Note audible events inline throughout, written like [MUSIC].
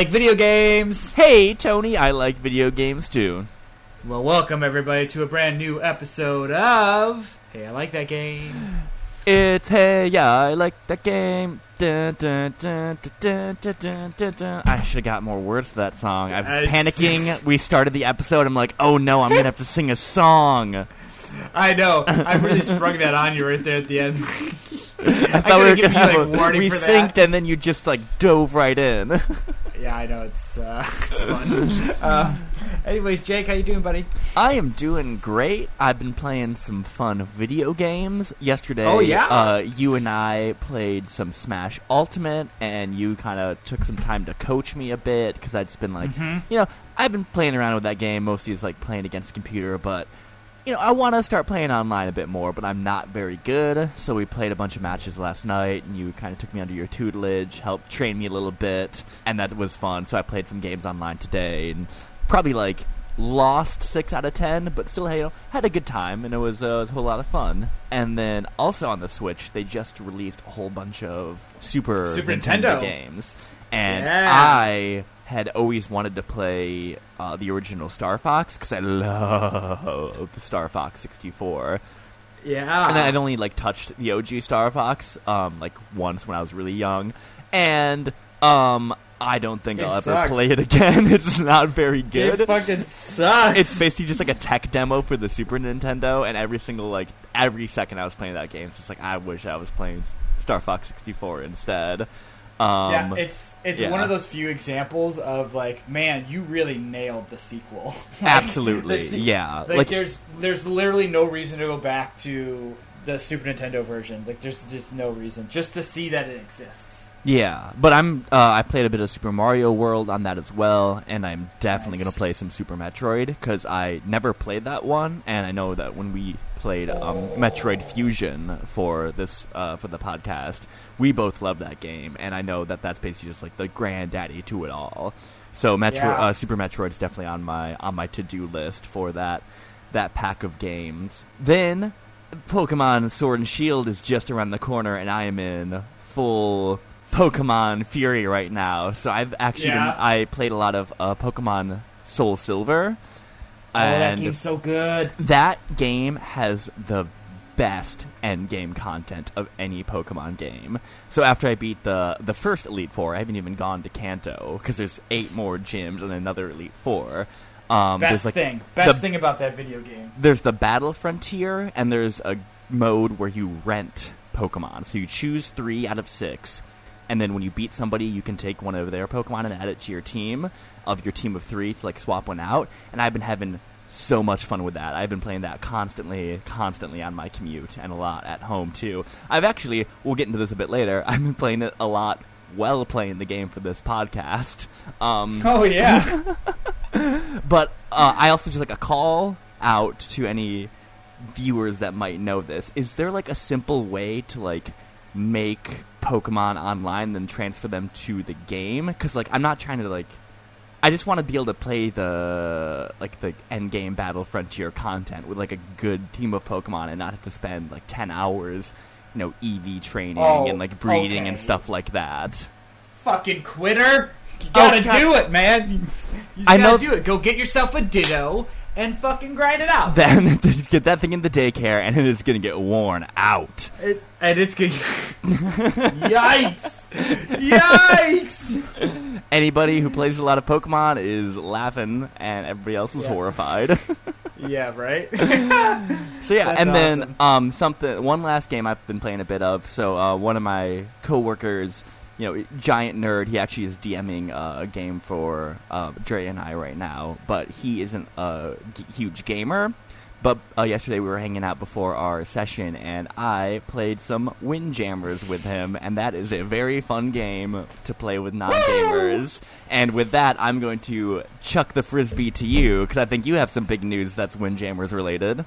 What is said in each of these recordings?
Hey, Jake, I like video games. Hey, Tony, I like video games too. Well, welcome everybody to a brand new episode of Hey, I like that game. It's hey, yeah, I like that game. Dun, dun, dun, dun, dun, dun, dun, dun. I should have got more words to that song. I was It's- panicking. we started the episode. I'm like, oh no, I'm gonna have to sing a song. I know. I really sprung that on you right there at the end. [LAUGHS] I thought gotta we were gonna you, like, a- warning we for that. synced, and then you just like dove right in. [LAUGHS] yeah, I know it's uh, [LAUGHS] it's fun. uh, anyways, Jake, how you doing, buddy? I am doing great. I've been playing some fun video games. Yesterday, Oh, yeah? uh, you and I played some Smash Ultimate, and you kind of took some time to coach me a bit because I'd just been like, Mm-hmm. you know, I've been playing around with that game mostly as like playing against the computer, but you know, I want to start playing online a bit more, but I'm not very good. So we played a bunch of matches last night, and you kind of took me under your tutelage, helped train me a little bit, and that was fun. So I played some games online today, and probably like lost six out of ten, but still, you know, had a good time, and it was, uh, it was a whole lot of fun. And then also on the Switch, they just released a whole bunch of Super, Super Nintendo, Nintendo. games, and Yeah. I had always wanted to play uh, the original Star Fox because I love the Star Fox 64. Yeah. And I'd only like touched the OG Star Fox um, like once when I was really young, and um, I don't think Game I'll ever sucks. play it again. [LAUGHS] it's not very good. It fucking sucks. It's basically just like a tech demo for the Super Nintendo, and every single like every second I was playing that game, it's just like I wish I was playing Star Fox 64 instead. Um, yeah, it's it's yeah. one of those few examples of like, man, you really nailed the sequel. [LAUGHS] Like, Absolutely, the se- yeah. Like, Like- there's there's literally no reason to go back to the Super Nintendo version. Like there's just no reason just to see that it exists. Yeah, but I'm uh, I played a bit of Super Mario World on that as well, and I'm definitely Nice. gonna play some Super Metroid because I never played that one, and I know that when we played um, Metroid Fusion for this uh, for the podcast, we both love that game, and I know that that's basically just like the granddaddy to it all. So Metro Yeah. uh, Super Metroid is definitely on my on my to do list for that that pack of games. Then Pokemon Sword and Shield is just around the corner, and I am in full Pokemon fury right now. So I've actually Yeah. been, I played a lot of uh, Pokemon Soul Silver, oh, that and game's so good. that game has the best end game content of any Pokemon game. So after I beat the the first Elite Four, I haven't even gone to Kanto because there's eight more gyms and another Elite Four. Um, Best like thing, best the- thing about that video game. there's the battle frontier and there's a mode where you rent pokemon so you choose three out of six and then when you beat somebody you can take one of their pokemon and add it to your team of your team of three to like swap one out. And i've been having so much fun with that. I've been playing that constantly constantly on my commute and a lot at home too. I've actually we'll get into this a bit later [LAUGHS] i've been playing it a lot while playing the game for this podcast. Um, [LAUGHS] Oh yeah, [LAUGHS] but uh, I also just like a call out to any viewers that might know this. Is there like a simple way to like make Pokemon online then transfer them to the game? Because like I'm not trying to like. I just want to be able to play the like the end game battle frontier content with like a good team of Pokemon and not have to spend like ten hours, you know, EV training Oh, and like breeding and stuff like that. fucking quitter. You gotta Oh, do it, man. You just I gotta know- do it. Go get yourself a Ditto and fucking grind it out. Then [LAUGHS] get that thing in the daycare and it is gonna get worn out. It, and it's good. [LAUGHS] Yikes! Yikes! Anybody who plays a lot of Pokemon is laughing, and everybody else is Yeah. horrified. [LAUGHS] Yeah, right. so yeah, That's and then awesome. um, something. One last game I've been playing a bit of. So uh, one of my coworkers, you know, giant nerd. He actually is DMing uh, a game for uh, Dre and I right now, but he isn't a g- huge gamer. But uh, yesterday we were hanging out before our session, and I played some Windjammers with him, and that is a very fun game to play with non-gamers. And with that, I'm going to chuck the frisbee to you because I think you have some big news that's Windjammers related.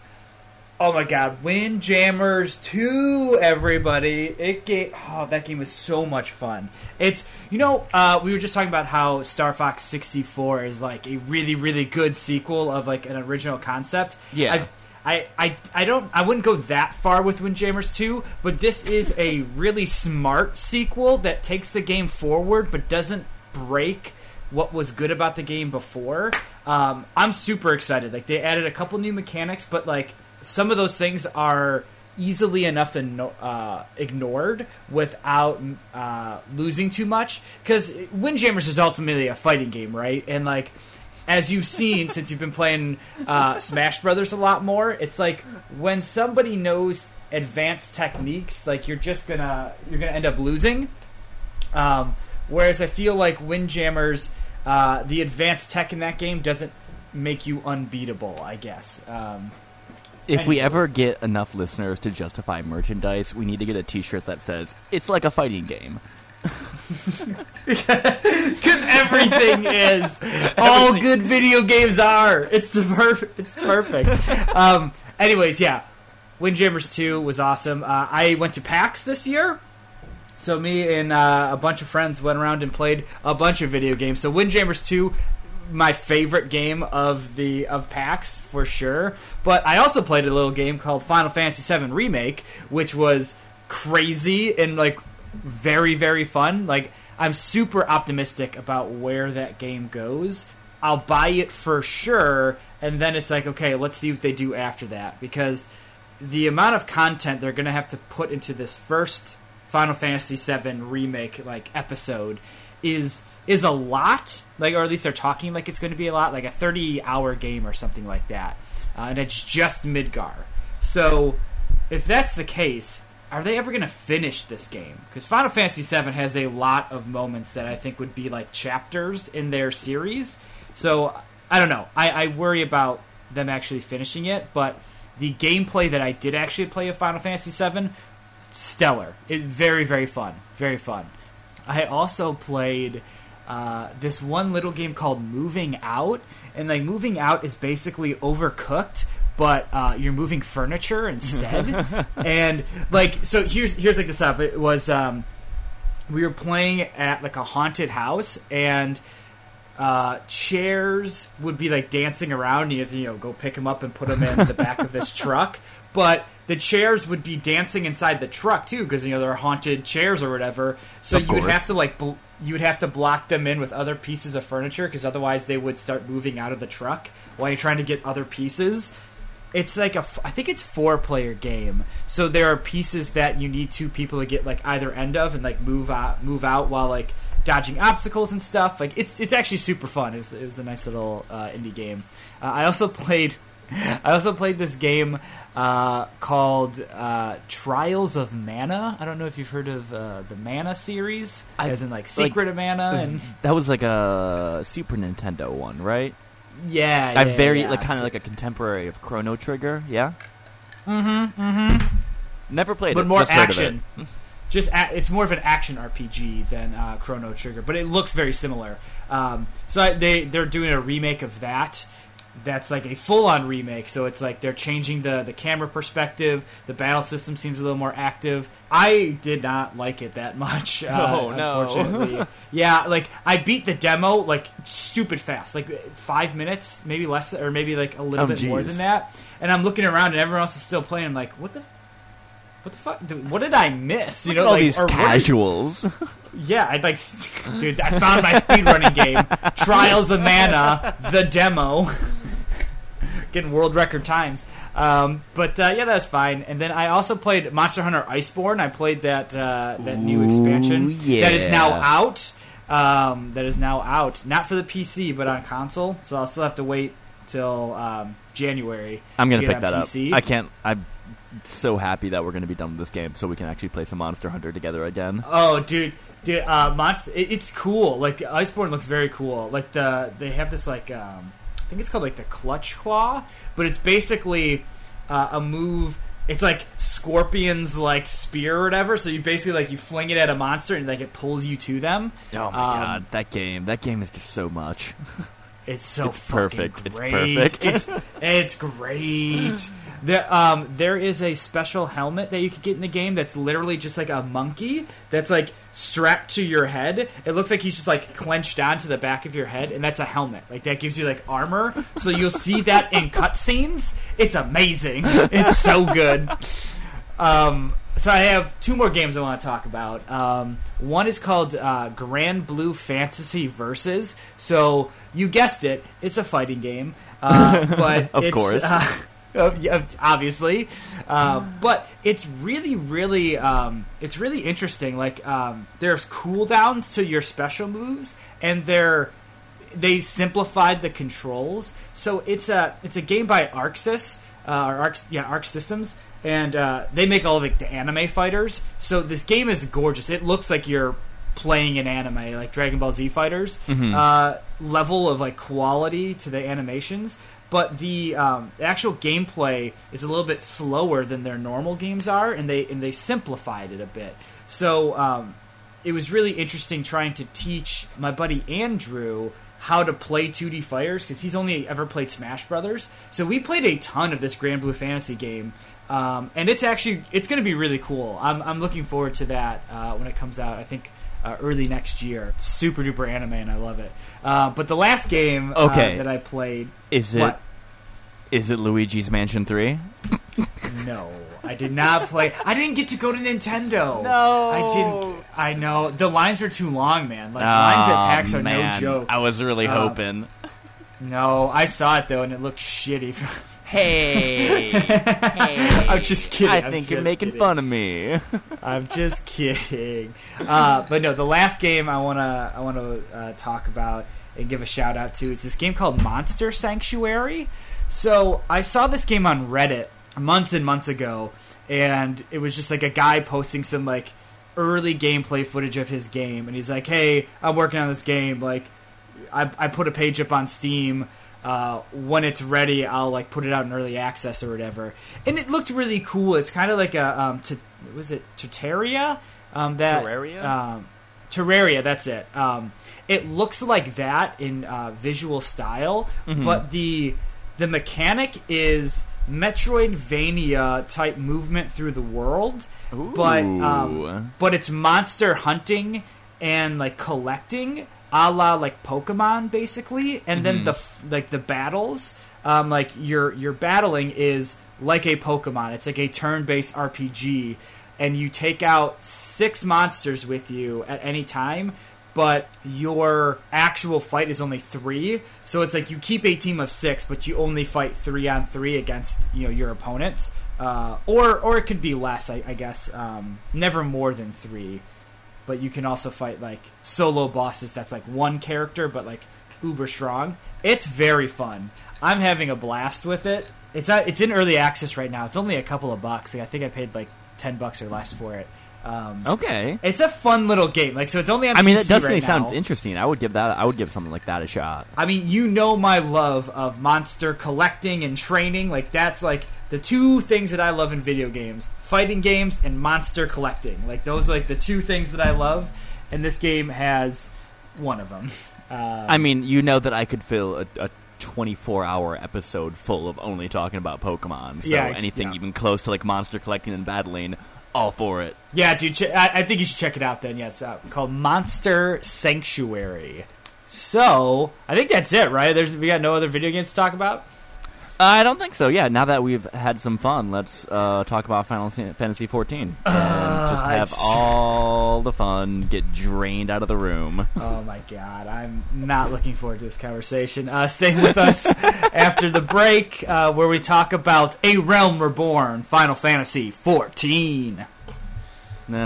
Oh my god, Windjammers 2, everybody. It ga- oh, that game was so much fun. It's, you know, uh, we were just talking about how Star Fox 64 is like a really, really good sequel of like an original concept. Yeah. I've, I, I, I don't I wouldn't go that far with Windjammers 2, but this is a really smart sequel that takes the game forward but doesn't break what was good about the game before. Um, I'm super excited. Like they added a couple new mechanics, but like some of those things are easily enough to no, uh, ignored without uh, losing too much. Because Windjammers is ultimately a fighting game, right? And like as you've seen since you've been playing uh, Smash Brothers a lot more, it's like when somebody knows advanced techniques, like you're just gonna you're gonna end up losing. Um, whereas I feel like Windjammers, uh, the advanced tech in that game doesn't make you unbeatable. I guess. Um, if we ever get enough listeners to justify merchandise, we need to get a T-shirt that says "It's like a fighting game." [LAUGHS] Because everything is. [LAUGHS] All good video games are. It's perfect. It's perfect. Um, anyways, yeah. Windjammers 2 was awesome. Uh, I went to PAX this year. So me and uh, a bunch of friends went around and played a bunch of video games. So Windjammers 2 my favorite game of the of PAX for sure. But I also played a little game called Final Fantasy VII Remake, which was crazy and like very very fun. Like I'm super optimistic about where that game goes. I'll buy it for sure, and then it's like okay, let's see what they do after that because the amount of content they're going to have to put into this first Final Fantasy VII remake like episode is is a lot, like or at least they're talking like it's going to be a lot, like a 30 hour game or something like that, uh, and it's just Midgar. So if that's the case, are they ever going to finish this game? Because Final Fantasy VII has a lot of moments that I think would be like chapters in their series. So I don't know. I, I worry about them actually finishing it, but the gameplay that I did actually play of Final Fantasy VII, stellar. It's very very fun, very fun. I also played uh, this one little game called Moving Out, and like Moving Out is basically Overcooked, but uh, you're moving furniture instead. [LAUGHS] and like, so here's here's like the setup. It was um, we were playing at like a haunted house, and uh, chairs would be like dancing around. And you have to you know go pick them up and put them in the back of this [LAUGHS] truck, but the chairs would be dancing inside the truck too because you know they're haunted chairs or whatever. So Of you would have to like. Bl- you would have to block them in with other pieces of furniture because otherwise they would start moving out of the truck while you're trying to get other pieces it's like a I think it's four player game. So there are pieces that you need two people to get like either end of and like move out move out while like dodging obstacles and stuff. Like it's it's actually super fun. It was, it was a nice little uh, indie game. Uh, I also [LAUGHS] played [LAUGHS] I also played this game uh, called uh, Trials of Mana. I don't know if you've heard of uh, the Mana series, I- as in like Secret of Mana and That was like a Super Nintendo one, right? yeah, I yeah, very yeah. like kind of like a contemporary of Chrono Trigger. Yeah. mm-hmm, mm-hmm. Never played but it. more just it. action. Just a- it's more of an action RPG than uh, Chrono Trigger, but it looks very similar. Um, so I, they they're doing a remake of that. That's like a full on remake. So it's like they're changing the the camera perspective. The battle system seems a little more active. I did not like it that much. [LAUGHS] Uh, Oh, no. Unfortunately, [LAUGHS] yeah. Like I beat the demo like stupid fast, like five minutes, maybe less, or maybe like a little Oh, bit more than that. And I'm looking around, and everyone else is still playing. I'm like, what the what the fuck? Dude, what did I miss? You Look at know, all like, these what casuals. [LAUGHS] yeah, I'd like, dude. I found my speedrunning game, Trials of Mana, the demo, [LAUGHS] getting world record times. Um, but uh, yeah, that was fine. And then I also played Monster Hunter Iceborne. I played that uh, that new Ooh, expansion that is now out. Um, that is now out, not for the PC, but on console. So I'll still have to wait till um, January. I'm gonna pick that PC. up. I can't. I'm so happy that we're gonna be done with this game, so we can actually play some Monster Hunter together again. Oh, dude, dude, uh, Monster, it, it's cool. Like Iceborne looks very cool. Like the they have this like um, I think it's called like the Clutch Claw, but it's basically uh, a move. It's like Scorpion's like spear or whatever. So you basically like you fling it at a monster and like it pulls you to them. Oh my Um, god, that game! That game is just so much. It's so It's fucking perfect. It's perfect. It's [LAUGHS] it's great. There, um, there is a special helmet that you could get in the game that's literally just like a monkey that's like strapped to your head. It looks like he's just like clenched onto the back of your head, and that's a helmet. Like that gives you like armor. So you'll see that in cutscenes. It's amazing. It's so good. Um, so I have two more games I want to talk about. Um, one is called uh, Granblue Fantasy Versus. So you guessed it, it's a fighting game. Uh, [LAUGHS] but Of course. uh, obviously. Uh, [SIGHS] but it's really, really, um, it's really interesting. Like um, there's cooldowns to your special moves, and they're they simplified the controls. So it's a it's a game by Arxis uh, or Arc yeah Arc Systems, and uh, they make all of like, the anime fighters. So this game is gorgeous. It looks like you're playing an anime like Dragon Ball Z fighters uh, level of like quality to the animations. But the, um, actual gameplay is a little bit slower than their normal games are, and they and they simplified it a bit. So um, it was really interesting trying to teach my buddy Andrew how to play 2D fighters because he's only ever played Smash Brothers. So we played a ton of this Granblue Fantasy game, um, and it's actually it's going to be really cool. I'm, I'm looking forward to that uh, when it comes out. I think. Uh, early next year, super duper anime, and I love it. Uh, but the last game uh, Okay. that I played, Is it what? is it Luigi's Mansion Three? [LAUGHS] No, I did not play. I didn't get to go to Nintendo. No. I didn't. I know the lines were too long, man. Like lines at PAX are no joke. I was really Um, hoping. No, I saw it though, and it looked shitty. [LAUGHS] Hey, hey. I'm just kidding. I I'm think you're making kidding. fun of me. [LAUGHS] I'm just kidding. Uh, but no, the last game I wanna I wanna uh, talk about and give a shout out to is this game called Monster Sanctuary. So I saw this game on Reddit months and months ago, and it was just like a guy posting some like early gameplay footage of his game, and he's like, "Hey, I'm working on this game. Like, I, I put a page up on Steam." Uh, when it's ready, I'll like put it out in early access or whatever. And it looked really cool. It's kind of like a um, t- was it Terraria? Um, that Terraria? Um, Terraria, that's it. Um, it looks like that in uh, visual style, but the the mechanic is Metroidvania type movement through the world. But um, but it's monster hunting and like collecting, a la like Pokemon basically. And then the like the battles, um, like your your battling is like a Pokemon. It's like a turn based RPG, and you take out six monsters with you at any time. But your actual fight is only three, so it's like you keep a team of six, but you only fight three on three against you know your opponents, uh, or or it could be less, I, I guess. Um, never more than three, but you can also fight like solo bosses. That's like one character, but like uber strong. It's very fun. I'm having a blast with it. It's uh, it's in early access right now. It's only a couple of bucks. Like, I think I paid like ten bucks or less for it. Um, okay. It's a fun little game. Like so, it's only on I mean, PC that definitely right sounds now. interesting. I would give that. I would give something like that a shot. I mean, you know my love of monster collecting and training. Like that's like the two things that I love in video games: fighting games and monster collecting. Like those are like the two things that I love, and this game has one of them. [LAUGHS] Uh, I mean, you know that I could fill a, a 24 hour episode full of only talking about Pokemon. So Yeah, anything yeah. even close to like monster collecting and battling, all for it. yeah, dude, ch- I, I think you should check it out. Then, yeah, it's uh, called Monster Sanctuary. So I think that's it, right? There's we got no other video games to talk about. I don't think so. Yeah, now that we've had some fun, let's uh, talk about Final Fantasy 14 and just have it's- all the fun get drained out of the room. [LAUGHS] Oh my god, I'm not looking forward to this conversation. Uh, stay with us [LAUGHS] after the break, uh, where we talk about A Realm Reborn, Final Fantasy 14. No.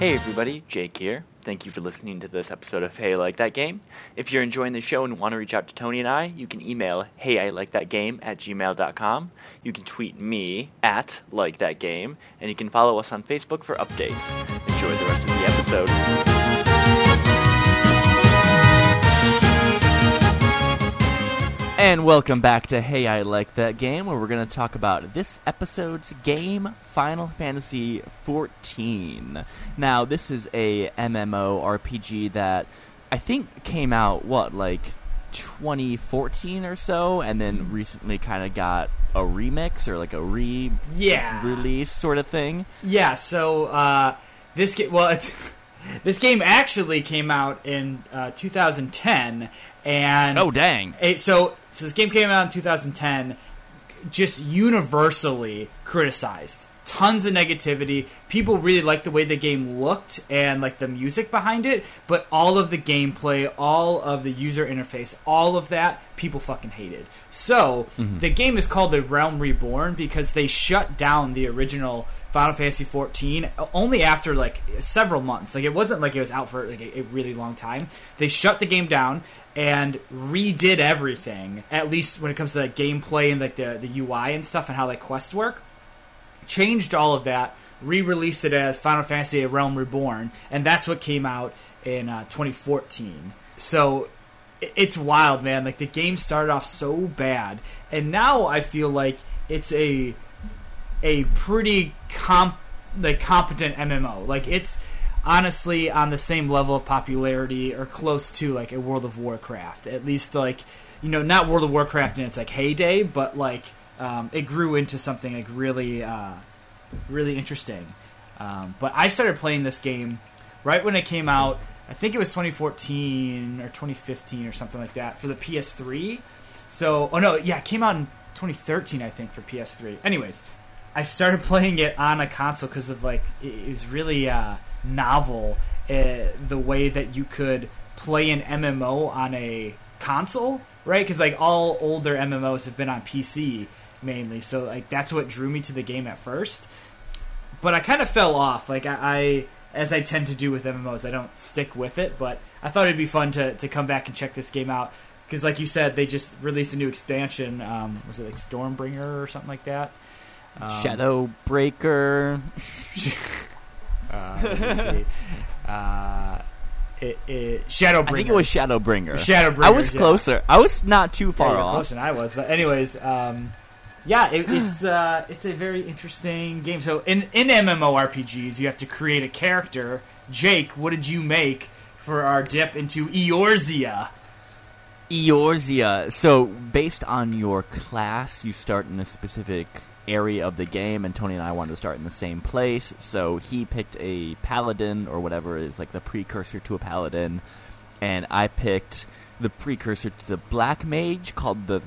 Hey everybody, Jake here. Thank you for listening to this episode of Hey I Like That Game. If you're enjoying the show and want to reach out to Tony and I, you can email hey I like that game at gmail.com. You can tweet me at like that game, and you can follow us on Facebook for updates. Enjoy the rest of the episode. And welcome back to Hey I Like That Game, where we're going to talk about this episode's game, Final Fantasy XIV. Now, this is a MMO RPG that I think came out, what, like 2014 or so, and then recently kind of got a remix or like a re Yeah. release sort of thing. Yeah, so uh, this game, well, [LAUGHS] This game actually came out in uh, 2010, and Oh dang! it, so so this game came out in 2010, just universally criticized. Tons of negativity. People really liked the way the game looked and like the music behind it, but all of the gameplay, all of the user interface, all of that, people fucking hated. So mm-hmm. the game is called The Realm Reborn because they shut down the original Final Fantasy 14 only after like several months. Like it wasn't like it was out for like a, a really long time. They shut the game down and redid everything. At least when it comes to like, gameplay and like the the UI and stuff and how like quests work. Changed all of that, re-released it as Final Fantasy: A Realm Reborn, and that's what came out in uh, 2014. So it's wild, man. Like the game started off so bad, and now I feel like it's a a pretty comp like competent MMO. Like it's honestly on the same level of popularity or close to like a World of Warcraft. At least like you know not World of Warcraft in its like heyday, but like um, it grew into something like really uh, really interesting. Um, but I started playing this game right when it came out. I think it was 2014 or 2015 or something like that for the PS3. So, oh no, yeah, it came out in 2013, I think, for PS3. Anyways, I started [LAUGHS] playing it on a console because of like it was really uh, novel uh, the way that you could play an MMO on a console, right? Because like all older MMOs have been on PC mainly, so like that's what drew me to the game at first. But I kind of fell off, like I, I as I tend to do with MMOs, I don't stick with it. But I thought it'd be fun to to come back and check this game out because, like you said, they just released a new expansion. Um, was it like Stormbringer or something like that? Um, Shadow Breaker. [LAUGHS] Uh, let me see. Uh, it, it. I think it was Shadowbringer. Shadowbringers. I was yeah. closer. I was not too far were off. closer than I was. But anyways, um, yeah, it, it's uh, it's a very interesting game. So in in MMORPGs, you have to create a character. Jake, what did you make for our dip into Eorzea? Eorzea. So, based on your class, you start in a specific area of the game, and Tony and I wanted to start in the same place. So he picked a paladin or whatever is like the precursor to a paladin, and I picked the precursor to the black mage called the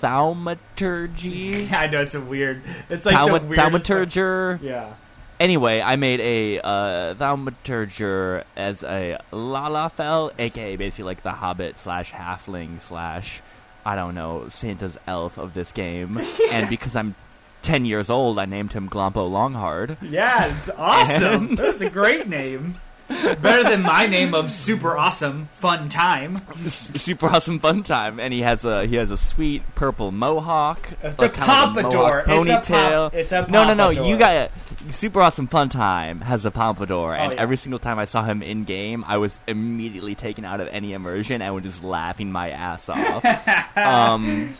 thaumaturgy. [LAUGHS] I know it's a weird. It's like Thauma- the thaumaturger. Yeah. Anyway, I made a uh, thaumaturger as a Lalafell, aka basically like the Hobbit slash Halfling slash I don't know Santa's elf of this game. [LAUGHS] and because I'm ten years old, I named him Glompo Longhard. Yeah, it's awesome. And- That's a great name. Better than my name of super awesome fun time. Super awesome fun time, and he has a he has a sweet purple mohawk. It's a pompadour. mohawk It's a ponytail. it's a no, no, no. You got a super awesome fun time has a pompadour, and Oh, yeah. every single time I saw him in game, I was immediately taken out of any immersion and was just laughing my ass off. [LAUGHS] um,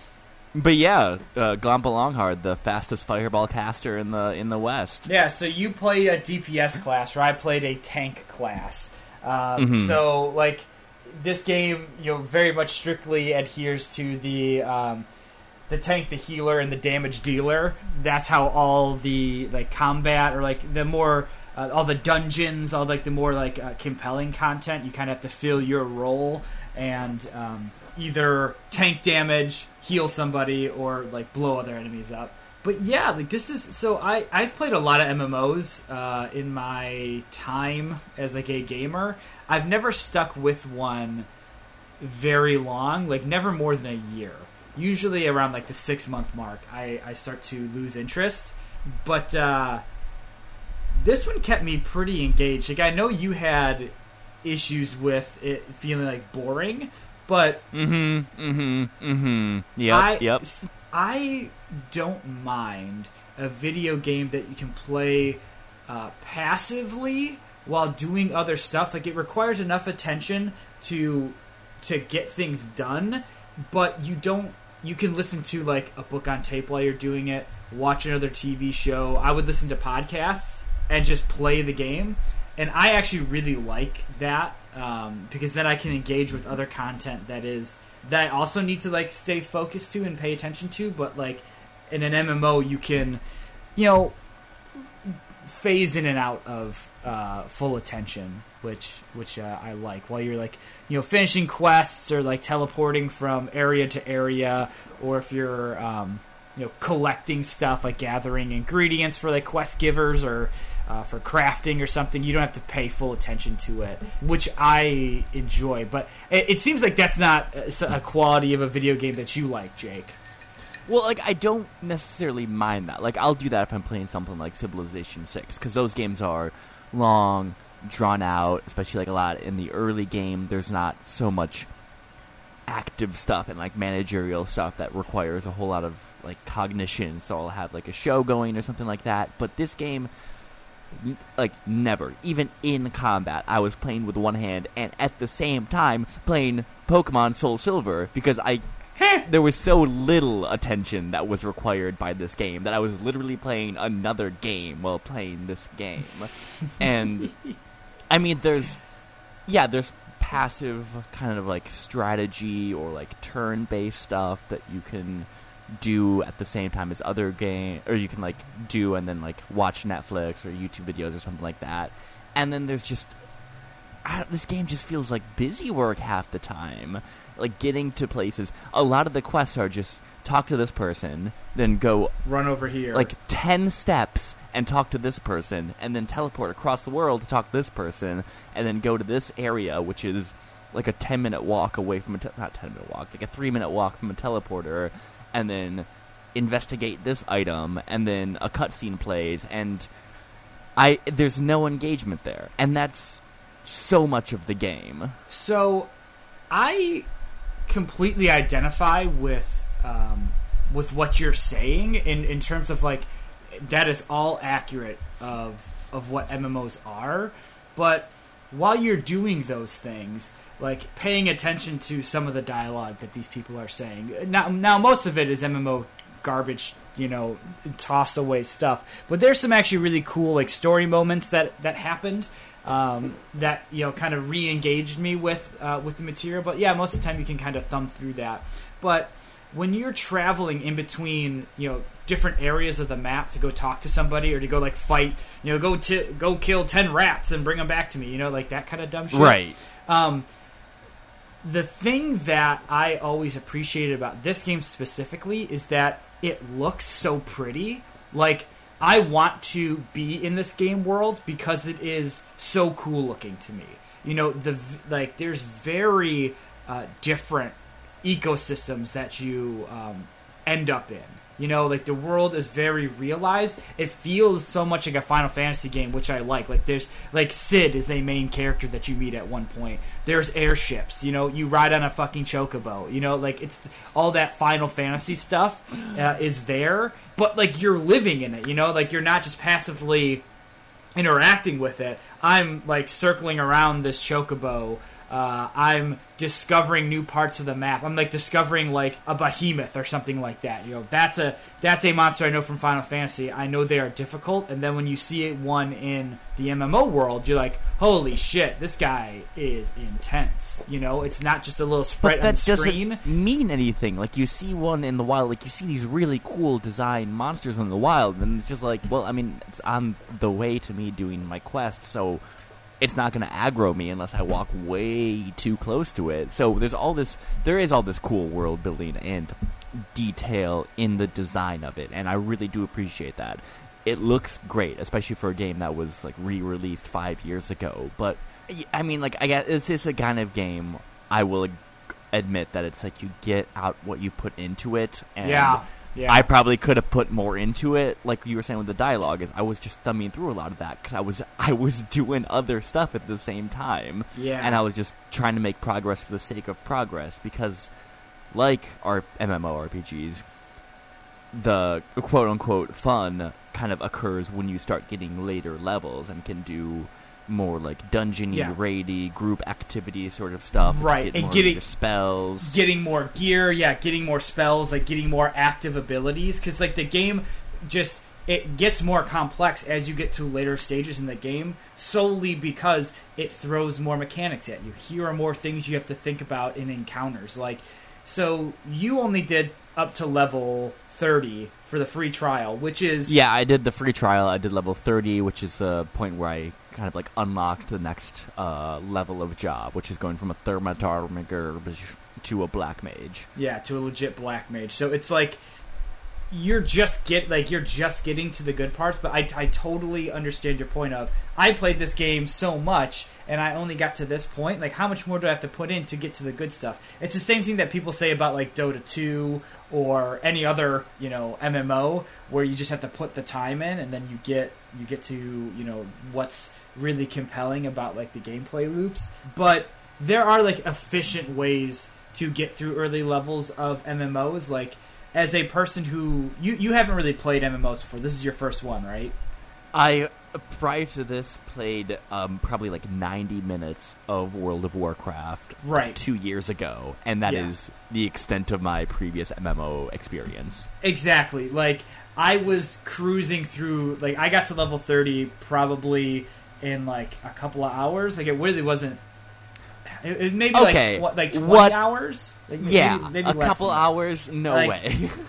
but yeah, uh, Glompo Longhard, the fastest fireball caster in the in the West. Yeah, so you played a DPS class, where I played a tank class. Um, Mhm. So, like, this game, you know, very much strictly adheres to the um, the tank, the healer, and the damage dealer. That's how all the like combat or like the more uh, all the dungeons, all like the more like uh, compelling content. You kind of have to fill your role and um, either tank damage, heal somebody, or like blow other enemies up. But yeah, like this is so I I've played a lot of MMOs uh, in my time as like a gamer. I've never stuck with one very long, like never more than a year. Usually around like the six month mark, I, I start to lose interest. But uh, this one kept me pretty engaged. Like I know you had issues with it feeling like boring, but Mm-hmm. Mm-hmm. Mm-hmm. Yep. I, yep. I don't mind a video game that you can play uh, passively while doing other stuff. Like it requires enough attention to to get things done, but you don't. You can listen to like a book on tape while you're doing it. Watch another TV show. I would listen to podcasts and just play the game. And I actually really like that um, because then I can engage with other content that is that I also need to like stay focused to and pay attention to. But like in an MMO, you can, you know, phase in and out of uh, full attention, which which uh, I like. While you're like you know finishing quests or like teleporting from area to area, or if you're um, you know collecting stuff like gathering ingredients for like quest givers or uh, for crafting or something, you don't have to pay full attention to it, which I enjoy. But it, it seems like that's not a a quality of a video game that you like, Jake. Well, like I don't necessarily mind that. Like I'll do that if I'm playing something like Civilization Six, because those games are long, drawn out. Especially like a lot in the early game. There's not so much active stuff and like managerial stuff that requires a whole lot of like cognition. So I'll have like a show going or something like that. But this game, like never, even in combat, I was playing with one hand and at the same time playing Pokemon Soul Silver because I there was so little attention that was required by this game that I was literally playing another game while playing this game. [LAUGHS] and I mean there's yeah, there's passive kind of like strategy or like turn-based stuff that you can do at the same time as other game or you can like do and then like watch Netflix or YouTube videos or something like that. And then there's just I, this game just feels like busy work half the time. Like getting to places. A lot of the quests are just talk to this person, then go Run over here, like 10 steps and talk to this person, and then teleport across the world to talk to this person, and then go to this area, which is like a 10 minute walk away from a. Te- not 10 minute walk, like a 3 minute walk from a teleporter, and then investigate this item, and then a cutscene plays, and I there's no engagement there. And that's so much of the game. So, I completely identify with um, with what you're saying in in terms of like that is all accurate of of what MMOs are, but while you're doing those things, like paying attention to some of the dialogue that these people are saying. Now, now most of it is MMO garbage, you know, toss away stuff. But there's some actually really cool like story moments that that happened um, that you know kind of re-engaged me with uh, with the material. But yeah, most of the time you can kind of thumb through that. But when you're traveling in between, you know, different areas of the map to go talk to somebody or to go like fight, you know, go to go kill ten rats and bring them back to me, you know, like that kind of dumb shit. Right. Um, the thing that I always appreciated about this game specifically is that it looks so pretty. Like I want to be in this game world because it is so cool looking to me. You know, the like there's very uh, different ecosystems that you um, end up in. You know, like the world is very realized. It feels so much like a Final Fantasy game, which I like. Like there's like Sid is a main character that you meet at one point. There's airships. You know, you ride on a fucking chocobo. You know, like it's all that Final Fantasy stuff uh, is there, but like you're living in it. You know, like you're not just passively interacting with it. I'm like circling around this chocobo. Uh, I'm discovering new parts of the map. I'm like discovering like a behemoth or something like that. You know, that's a that's a monster I know from Final Fantasy. I know they are difficult, and then when you see one in the MMO world, you're like, holy shit, this guy is intense. You know, it's not just a little sprite on that the screen. doesn't mean anything. Like you see one in the wild, like you see these really cool design monsters in the wild, and it's just like, well, I mean, it's on the way to me doing my quest, so it's not going to aggro me unless I walk way too close to it. So there's all this, there is all this cool world building and detail in the design of it, and I really do appreciate that. It looks great, especially for a game that was like re-released five years ago. But I mean, like, I guess this is a kind of game I will admit that it's like you get out what you put into it, and yeah, yeah. I probably could have put more into it, like you were saying with the dialogue. Is I was just thumbing through a lot of that because I was [LAUGHS] I was doing other stuff at the same time, yeah, and I was just trying to make progress for the sake of progress. Because, like our MMORPGs, the quote unquote fun kind of occurs when you start getting later levels and can do more like dungeony, Yeah. raidy, group activity sort of stuff. Right, get and more getting- spells. getting more gear, yeah, getting more spells, like getting more active abilities. Because like the game just it gets more complex as you get to later stages in the game, solely because it throws more mechanics at you. Here are more things you have to think about in encounters. Like, so you only did up to level 30 for the free trial, which is Yeah, I did the free trial. I did level 30, which is the point where I kind of like unlocked the next uh, level of job, which is going from a Thermatarmager to a Black Mage. Yeah, to a legit black mage. So it's like you're just get like you're just getting to the good parts, but I, I totally understand your point of I played this game so much and I only got to this point. Like how much more do I have to put in to get to the good stuff? It's the same thing that people say about like Dota 2 or any other, you know, MMO where you just have to put the time in and then you get you get to, you know, what's really compelling about like the gameplay loops. But there are like efficient ways to get through early levels of MMOs like as a person who you you haven't really played MMOs before. This is your first one, right? I prior to this played um, probably like 90 minutes of World of Warcraft like, Right. two years ago, and that is Yeah. the extent of my previous MMO experience. Exactly. Like I was cruising through like I got to level 30 probably in like a couple of hours. Like it really wasn't it, it maybe Okay, like tw- like 20 what- hours? Like, maybe- yeah, maybe a couple hours, no Like- way. [SIGHS]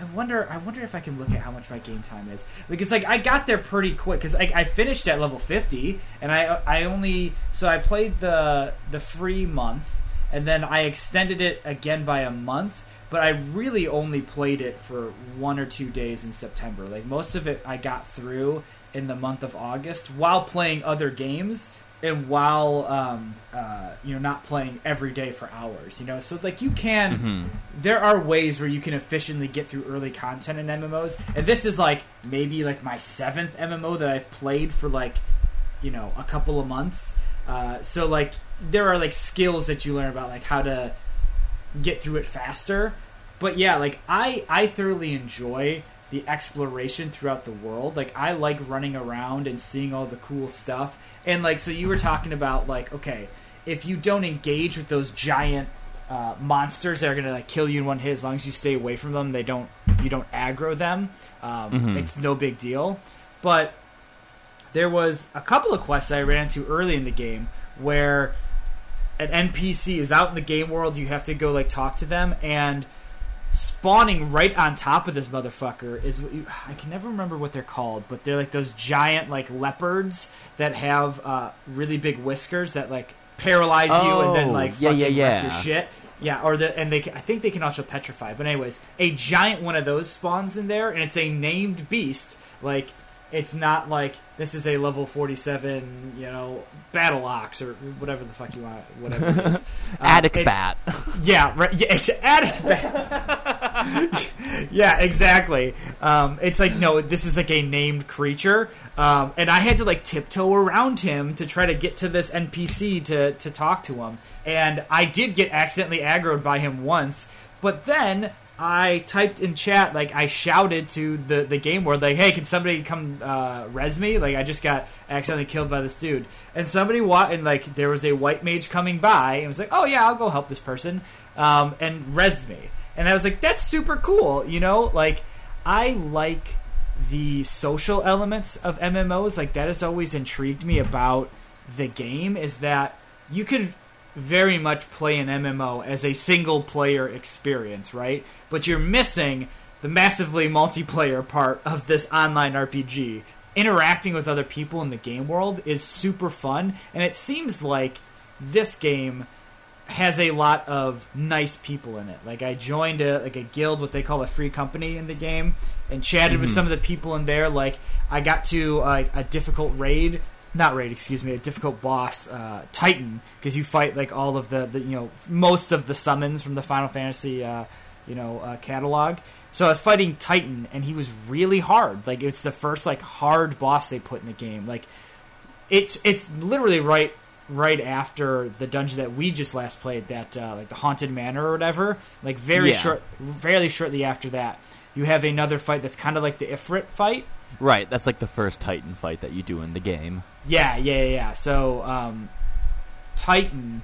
I wonder. I wonder if I can look at how much my game time is. Like it's like I got there pretty quick because I, I finished at level fifty, and I I only so I played the the free month, and then I extended it again by a month. But I really only played it for one or two days in September. Like most of it, I got through in the month of August while playing other games and while um, uh, you know not playing every day for hours. You know, so like you can Mhm. there are ways where you can efficiently get through early content in MMOs, and this is like maybe like my seventh MMO that I've played for like you know a couple of months. Uh, so like there are like skills that you learn about like how to get through it faster. But yeah, like I I thoroughly enjoy the exploration throughout the world. Like I like running around and seeing all the cool stuff. And like so you were talking about like okay, if you don't engage with those giant uh, monsters that are gonna like kill you in one hit, as long as you stay away from them, they don't you don't aggro them. Um, Mhm. It's no big deal. But there was a couple of quests I ran into early in the game where an NPC is out in the game world. You have to go like talk to them, and spawning right on top of this motherfucker is what you, I can never remember what they're called, but they're like those giant like leopards that have uh, really big whiskers that like paralyze you and then Oh, like yeah, fucking yeah, wreck your shit. Yeah, or the and they I think they can also petrify. But anyways, a giant one of those spawns in there, and it's a named beast. Like it's not like this is a level forty seven, you know, battle ox or whatever the fuck you want, whatever it is. Uh, [LAUGHS] Attic bat. [LAUGHS] yeah, right. Yeah, it's attic bat. [LAUGHS] yeah, exactly. Um, it's like no, this is like a named creature, um, and I had to like tiptoe around him to try to get to this NPC to to talk to him, and I did get accidentally aggroed by him once, but then. I typed in chat like I shouted to the the game world like, "Hey, can somebody come uh, res me? Like I just got accidentally killed by this dude." And somebody wa- and like there was a white mage coming by and was like, "Oh yeah, I'll go help this person," um, and resed me. And I was like, "That's super cool," you know. Like I like the social elements of MMOs. Like that has always intrigued me about the game. Is that you could very much play an MMO as a single player experience, right? But you're missing the massively multiplayer part of this online RPG. Interacting with other people in the game world is super fun, and it seems like this game has a lot of nice people in it. Like I joined a like a guild, what they call a free company in the game, and chatted with Mhm. some of the people in there. Like I got to uh, a difficult raid, not raid, excuse me, a difficult boss, uh, Titan, because you fight like all of the, the you know most of the summons from the Final Fantasy uh, you know uh, catalog. So I was fighting Titan, and he was really hard. Like it's the first like hard boss they put in the game. Like it's it's literally right right after the dungeon that we just last played, that uh, like the haunted manor or whatever. Like very Yeah. short, fairly shortly after that, you have another fight that's kind of like the Ifrit fight. Right, that's like the first Titan fight that you do in the game. Yeah, yeah, yeah. So um, Titan,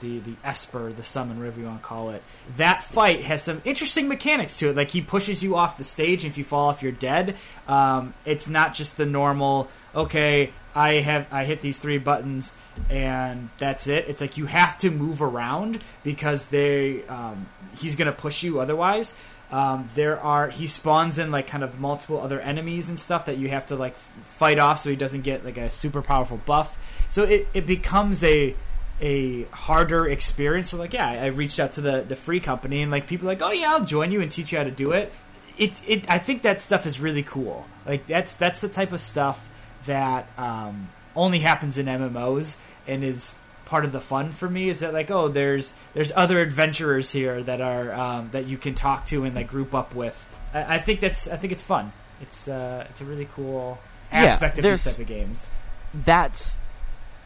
the the Esper, the summon, whatever you want to call it, that fight has some interesting mechanics to it. Like he pushes you off the stage, and if you fall off, you're dead. Um, it's not just the normal. Okay, I have I hit these three buttons and that's it. It's like you have to move around because they um, he's gonna push you otherwise. Um, there are he spawns in like kind of multiple other enemies and stuff that you have to like fight off so he doesn't get like a super powerful buff. So it, it becomes a a harder experience. So like yeah, I reached out to the the free company and like people like oh yeah I'll join you and teach you how to do it. It it I think that stuff is really cool. Like that's that's the type of stuff that um, only happens in MMOs and is part of the fun for me is that like oh there's there's other adventurers here that are um, that you can talk to and like group up with. I, I think that's I think it's fun. It's uh, it's a really cool Yeah, aspect of these type of games. that's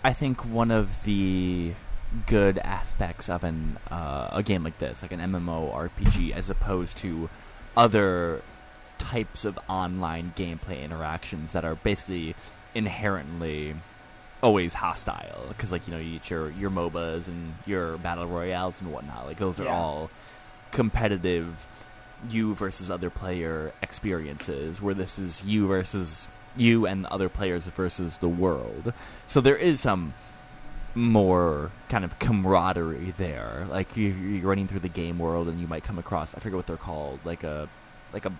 I think one of the good aspects of an uh, a game like this, like an MMO RPG, as opposed to other types of online gameplay interactions that are basically inherently always hostile. Because like you know, you get your your MOBAs and your battle royales and whatnot. Like those are Yeah. all competitive you versus other player experiences where this is you versus you and the other players versus the world so there is some more kind of camaraderie there like you, you're running through the game world and you might come across i forget what they're called like a like a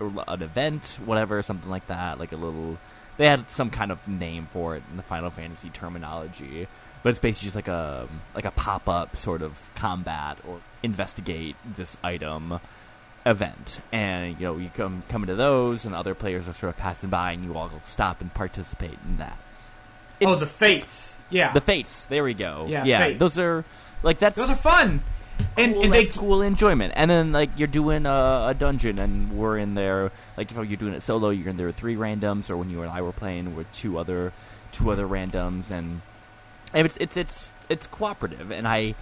an event whatever something like that like a little they had some kind of name for it in the final fantasy terminology but it's basically just like a like a pop-up sort of combat or investigate this item event and you know you come come into those and other players are sort of passing by and you all stop and participate in that oh, the fates. Yeah, the fates there we go Yeah, yeah fate. those are like that's those are fun. And, cool, and they that's cool enjoyment. And then like you're doing a, a dungeon, and we're in there. Like if you're doing it solo, you're in there with three randoms, or when you and I were playing with two other two other randoms, and, and it's it's it's it's cooperative, and I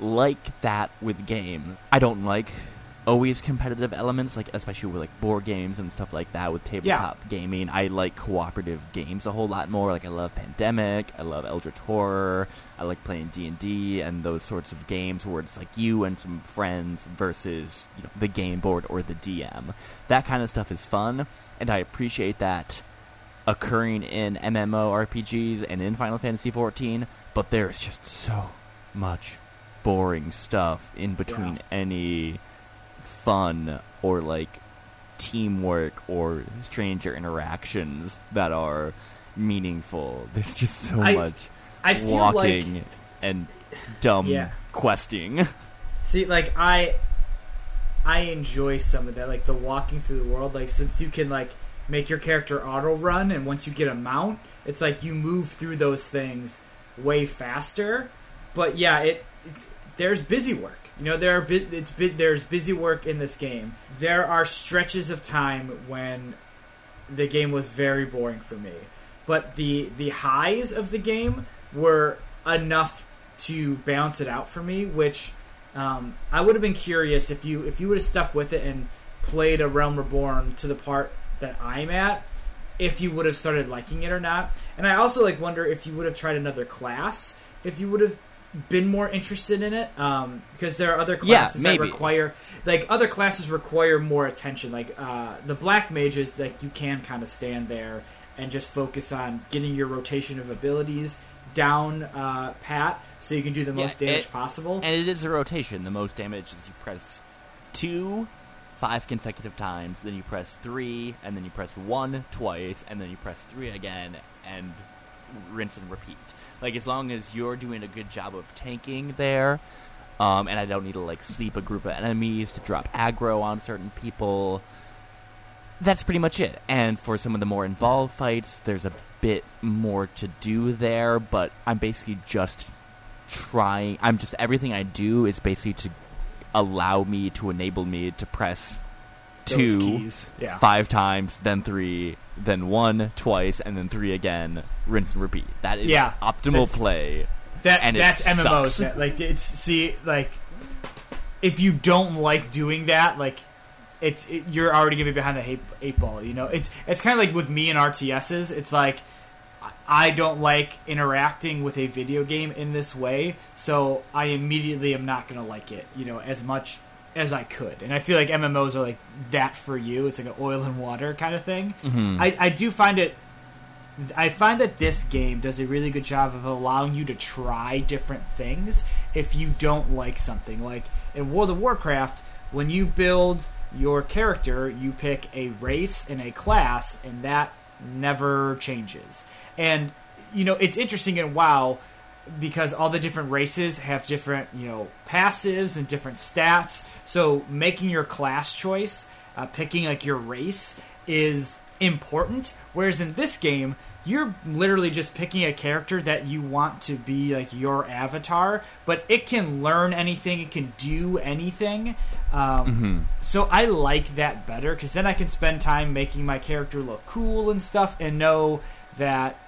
like that with games. I don't like always competitive elements, like especially with like board games and stuff like that with tabletop gaming. I like cooperative games a whole lot more. Like I love Pandemic, I love Eldritch Horror, I like playing D and D and those sorts of games where it's like you and some friends versus you know, the game board or the DM. That kind of stuff is fun, and I appreciate that occurring in MMORPGs and in Final Fantasy XIV. But there's just so much boring stuff in between Yeah. any fun or like teamwork or stranger interactions that are meaningful. There's just so I- much I walking like and dumb Yeah. questing. [LAUGHS] See, like I, I enjoy some of that, like the walking through the world. Like since you can like make your character auto run, and once you get a mount, it's like you move through those things way faster. But yeah, it, it there's busy work. You know, there are bu- it's bu- there's busy work in this game. There are stretches of time when the game was very boring for me, but the the highs of the game were enough to balance it out for me, which um, I would have been curious if you if you would have stuck with it and played a Realm Reborn to the part that I'm at, if you would have started liking it or not. And I also like wonder if you would have tried another class, if you would have been more interested in it, um, because there are other Yeah, classes that require like other classes require more attention. Like uh, the Black Mages, like you can kind of stand there and just focus on getting your rotation of abilities down uh, pat, so you can do the Yeah, most damage it- possible. and it is a rotation. The most damage is you press two five consecutive times, then you press three, and then you press one twice, and then you press three again, and rinse and repeat. Like as long as you're doing a good job of tanking there, um, and I don't need to like sleep a group of enemies to drop aggro on certain people. That's pretty much it. And for some of the more involved fights, there's a bit more to do there, but I'm basically just trying. I'm just everything I do is basically to allow me to enable me to press two. Yeah. five times, then three, then one twice, and then three again. Rinse and repeat. That is Yeah, optimal play. That and that's MMOs. That, like it's see like if you don't like doing that, like it's it, you're already gonna be behind the eight, eight ball. You know, it's it's kind of like with me and RTSs. It's like I don't like interacting with a video game in this way, so I immediately am not gonna like it. You know, as much as I could, and I feel like MMOs are like that for you. It's like an oil and water kind of thing. Mhm. I, I do find it I find that this game does a really good job of allowing you to try different things if you don't like something. Like in World of Warcraft, when you build your character, you pick a race and a class, and that never changes. And you know, it's interesting in WoW because all the different races have different, you know, passives and different stats. So making your class choice, uh, picking like your race is important. Whereas in this game, you're literally just picking a character that you want to be like your avatar, but it can learn anything, it can do anything. Um, Mm-hmm. So I like that better because then I can spend time making my character look cool and stuff, and know that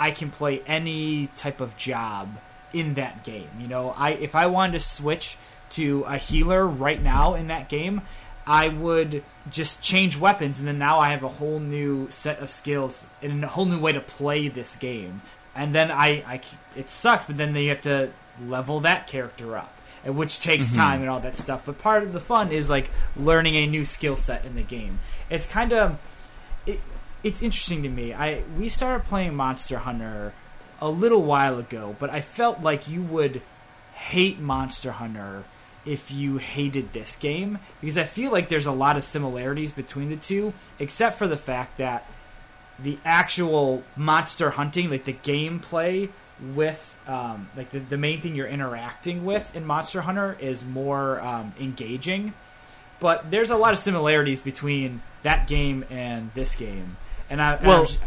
I can play any type of job in that game. You know, I if I wanted to switch to a healer right now in that game, I would just change weapons, and then now I have a whole new set of skills and a whole new way to play this game. And then I, I it sucks, but then you have to level that character up, and which takes mm-hmm. time and all that stuff. But part of the fun is like learning a new skill set in the game. It's kind of it, it's interesting to me. I we started playing Monster Hunter a little while ago, but I felt like you would hate Monster Hunter if you hated this game because I feel like there's a lot of similarities between the two, except for the fact that the actual monster hunting, like the gameplay with um, like the, the main thing you're interacting with in Monster Hunter is more um, engaging. But there's a lot of similarities between that game and this game. And I and Well, just-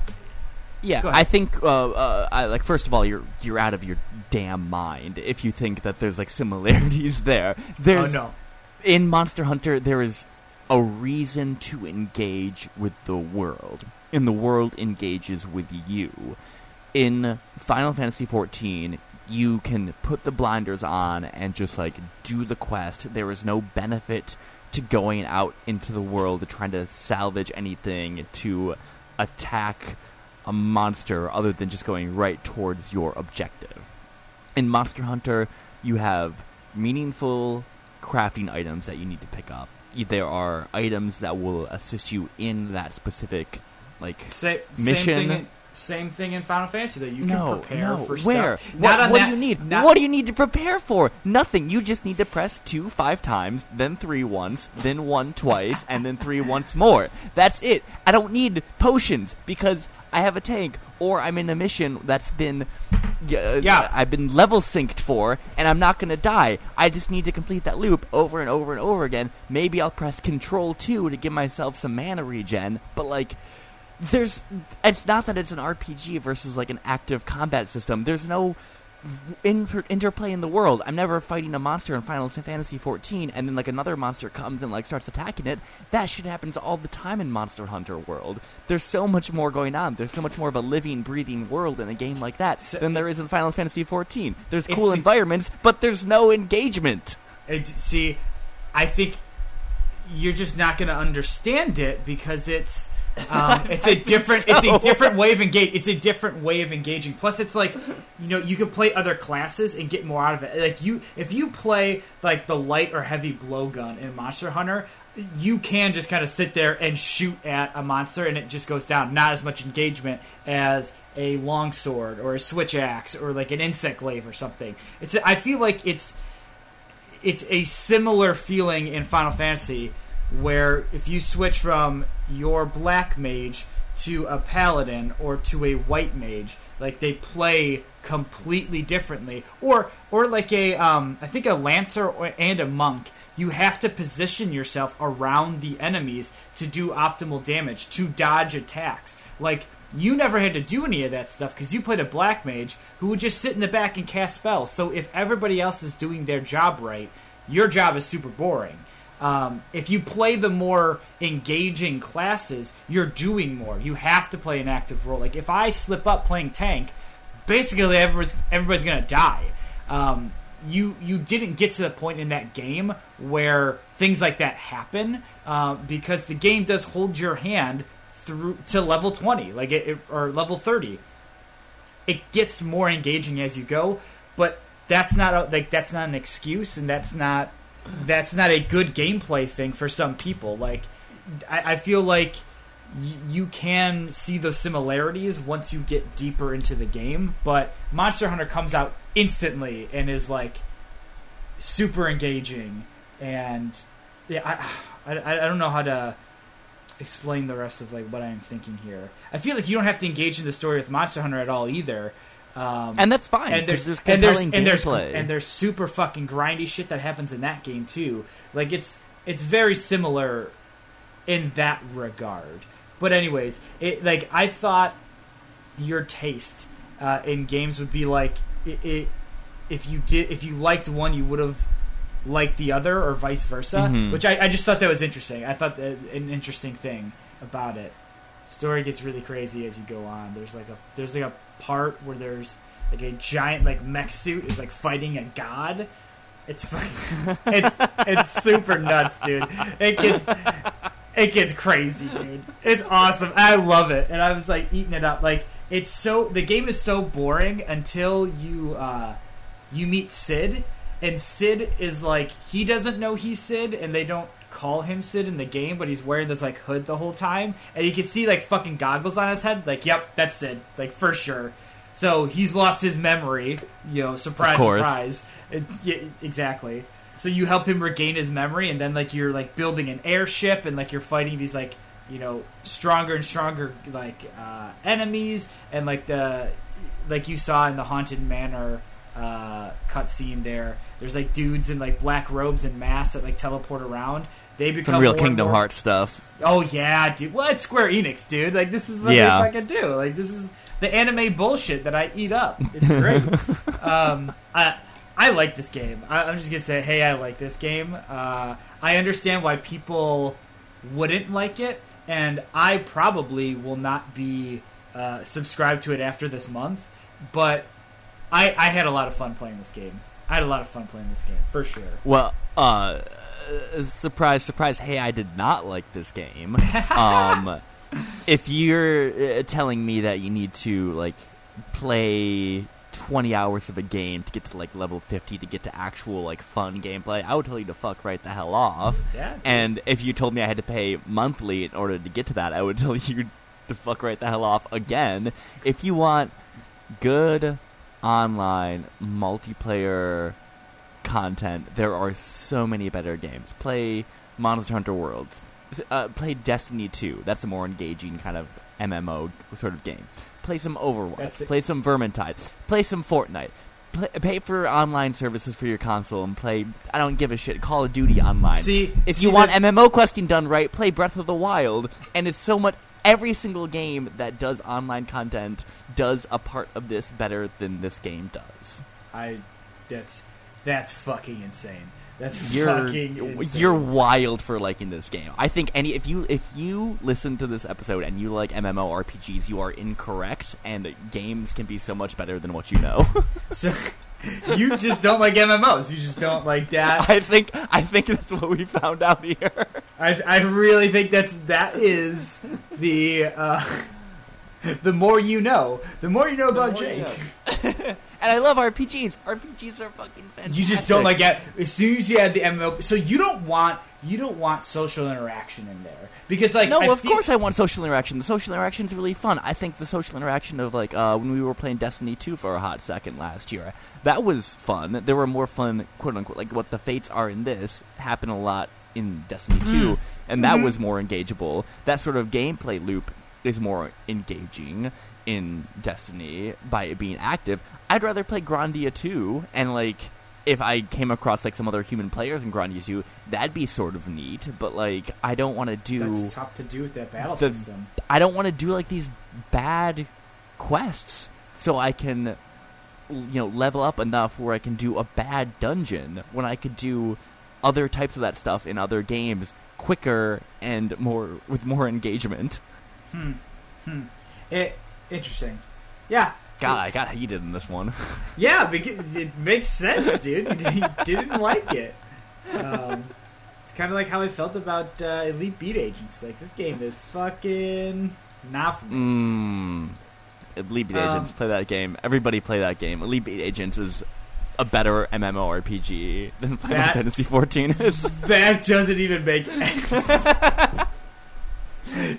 Yeah, I think uh, uh, I, like first of all, you're you're out of your damn mind if you think that there's like similarities [LAUGHS] there. oh There's no, in Monster Hunter there is a reason to engage with the world, and the world engages with you. In Final Fantasy XIV, you can put the blinders on and just like do the quest. There is no benefit to going out into the world to trying to salvage anything to attack a monster other than just going right towards your objective. In Monster Hunter, you have meaningful crafting items that you need to pick up. There are items that will assist you in that specific like Sa- Mission- Same thing, in, same thing in Final Fantasy that you no, can prepare no. for Where? stuff. What, Not on what that- do you need? not- what do you need to prepare for? Nothing. You just need to press two five times, then three once, then one twice, and then three [LAUGHS] once more. That's it. I don't need potions because I have a tank or I'm in a mission that's been uh, Yeah. I've been level synced for, and I'm not gonna die. I just need to complete that loop over and over and over again. Maybe I'll press Control two to give myself some mana regen, but like there's it's not that it's an RPG versus like an active combat system. There's no inter- interplay in the world. I'm never fighting a monster in Final Fantasy 14 and then like another monster comes and like starts attacking it. That shit happens all the time in Monster Hunter world. There's so much more going on. There's so much more of a living, breathing world in a game like that So- than there is in Final Fantasy 14. There's cool the- environments, but there's no engagement. See, I think you're just not going to understand it because it's um, [LAUGHS] it's a different it's a different way of engage. It's a different way of engaging. Plus, it's like you know you can play other classes and get more out of it. Like you, if you play like the light or heavy bowgun in Monster Hunter. You can just kind of sit there and shoot at a monster, and it just goes down. Not as much engagement as a longsword or a switch axe or like an insect glaive or something. It's. I feel like it's it's a similar feeling in Final Fantasy where if you switch from your black mage to a paladin or to a white mage, like they play completely differently. Or or like a um, I think a lancer or, and a monk, you have to position yourself around the enemies to do optimal damage, to dodge attacks. Like you never had to do any of that stuff because you played a black mage who would just sit in the back and cast spells. So if everybody else is doing their job right, your job is super boring. Um, if you play the more engaging classes, you're doing more. You have to play an active role. Like if I slip up playing tank, basically everybody's everybody's gonna die. Um, you you didn't get to the point in that game where things like that happen uh, because the game does hold your hand through to level 20 like it, it- or level 30 it gets more engaging as you go but that's not a, like that's not an excuse and that's not that's not a good gameplay thing for some people like i, I feel like y- you can see those similarities once you get deeper into the game. But Monster Hunter comes out instantly and is like super engaging, and yeah, I, [SIGHS] I, I don't know how to explain the rest of like what I'm thinking here. I feel like you don't have to engage in the story with Monster Hunter at all either. Um, and that's fine. and there's, there's and there's compelling and there's gameplay. and there's super fucking grindy shit that happens in that game too. Like it's it's very similar in that regard. But anyways, it like I thought your taste uh, in games would be like it, it if you did if you liked one you would have liked the other or vice versa. Mhm. Which I, I just thought that was interesting. I thought that an interesting thing about it. Story gets really crazy as you go on. There's like a there's like a part where there's like a giant like mech suit is like fighting a god. It's fucking [LAUGHS] it's it's super nuts, dude. It gets it gets crazy, dude. It's awesome. I love it, and I was like eating it up. Like it's so the game is so boring until you uh, you meet Cid, and Cid is like he doesn't know he's Cid, and they don't call him Cid in the game, but he's wearing this like hood the whole time, and you can see like fucking goggles on his head. Like, yep, that's Cid, like for sure. So he's lost his memory. You know, surprise, surprise. Yeah, exactly. So you help him regain his memory, and then like you're like building an airship, and like you're fighting these like you know stronger and stronger like uh, enemies, and like the like you saw in the haunted manor uh, cutscene there. There's like dudes in like black robes and masks that like teleport around. They become Some real Kingdom more- Hearts stuff. Oh yeah, dude. Well, it's Square Enix, dude. Like this is what Yeah. they fucking do. Like this is the anime bullshit that I eat up. It's great. [LAUGHS] um, I I like this game. I, I'm just gonna say, hey, I like this game. Uh, I understand why people wouldn't like it, and I probably will not be uh, subscribed to it after this month. But I I had a lot of fun playing this game. I had a lot of fun playing this game for sure. Well, uh, uh, surprise, surprise. Hey, I did not like this game. um, [LAUGHS] if you're uh, telling me that you need to like play 20 hours of a game to get to like level 50 to get to actual like fun gameplay, I would tell you to fuck right the hell off. Yeah. And if you told me I had to pay monthly in order to get to that, I would [LAUGHS] tell you to fuck right the hell off again. If you want good online multiplayer content, there are so many better games. Play Monster Hunter Worlds. Uh, play Destiny 2. That's a more engaging kind of MMO sort of game. Play some Overwatch. Play some Vermintide. Play some Fortnite. Play, pay for online services for your console and play. I don't give a shit. Call of Duty online. See, If see you want MMO questing done right, play Breath of the Wild, and it's so much. Every single game that does online content does a part of this better than this game does. I that's that's fucking insane. That's You're fucking insane. you're wild for liking this game. I think any if you if you listen to this episode and you like MMORPGs, you are incorrect, and games can be so much better than what you know. [LAUGHS] so you just don't like MMOs. You just don't like that. I think I think that's what we found out here. I I really think that's that is the uh, [LAUGHS] the more you know, the more you know about Jake. [LAUGHS] and I love RPGs. RPGs are fucking fantastic. You just don't like it. As soon as you add the MMO, so you don't want you don't want social interaction in there because like no, I of feel- course I want social interaction. The social interaction is really fun. I think the social interaction of like uh, when we were playing Destiny 2 for a hot second last year, that was fun. There were more fun, quote unquote, like what the fates are in this happen a lot in Destiny 2, and that was more engageable. That sort of gameplay loop is more engaging in Destiny by it being active. I'd rather play Grandia 2 and like if I came across like some other human players in Grandia 2, that'd be sort of neat, but like I don't want to do that's tough to do with that battle the- system. I don't want to do like these bad quests so I can you know level up enough where I can do a bad dungeon when I could do other types of that stuff in other games quicker and more with more engagement. Hmm. Hmm. It, interesting. Yeah. God, I got heated in this one. [LAUGHS] Yeah, it makes sense, dude. You didn't like it. Um, it's kind of like how I felt about uh, Elite Beat Agents. Like this game is fucking not for me. Mmm. Elite Beat Um, Agents, play that game. Everybody play that game. Elite Beat Agents is a better MMORPG than Final That- Fantasy XIV is. [LAUGHS] That doesn't even make [LAUGHS] sense.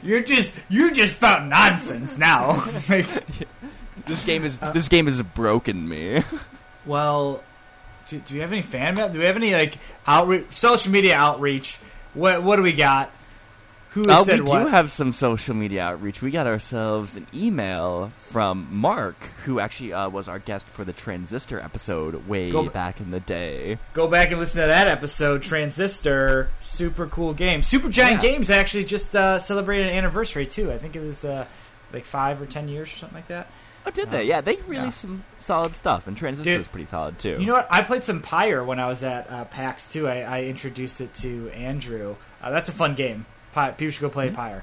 You're just you're just about nonsense now. [LAUGHS] like, This game is uh, this game has broken me. [LAUGHS] well, do, do we have any fan mail? Do we have any like outreach, social media outreach? What what do we got? Who Oh, we what? do have some social media outreach. We got ourselves an email from Mark, who actually uh, was our guest for the Transistor episode way Go- back in the day. Go back and listen to that episode. Transistor, super cool game. Supergiant Yeah. Games actually just uh, celebrated an anniversary too. I think it was uh, like five or ten years or something like that. Oh, did Uh, they? Yeah, they released yeah. some solid stuff, and Transistor Dude, was pretty solid too. You know what? I played some Pyre when I was at uh, PAX too. I, I introduced it to Andrew. Uh, that's a fun game. Py- people should go play Mm-hmm. Pyre.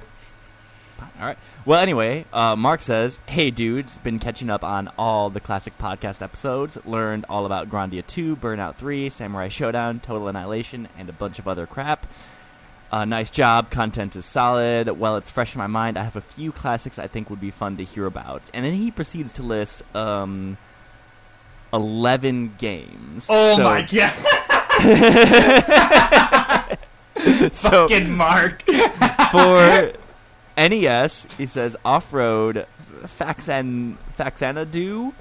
All right. Well, anyway, uh, Mark says, "Hey, dudes, been catching up on all the classic podcast episodes. Learned all about Grandia 2, Burnout 3, Samurai Shodown, Total Annihilation, and a bunch of other crap. Uh, nice job. Content is solid. Well, it's fresh in my mind. I have a few classics I think would be fun to hear about." And then he proceeds to list um, eleven games. Oh So- my god! [LAUGHS] [LAUGHS] [LAUGHS] [LAUGHS] so- Fucking Mark. [LAUGHS] for NES, he says off road, Faxan Faxanadu,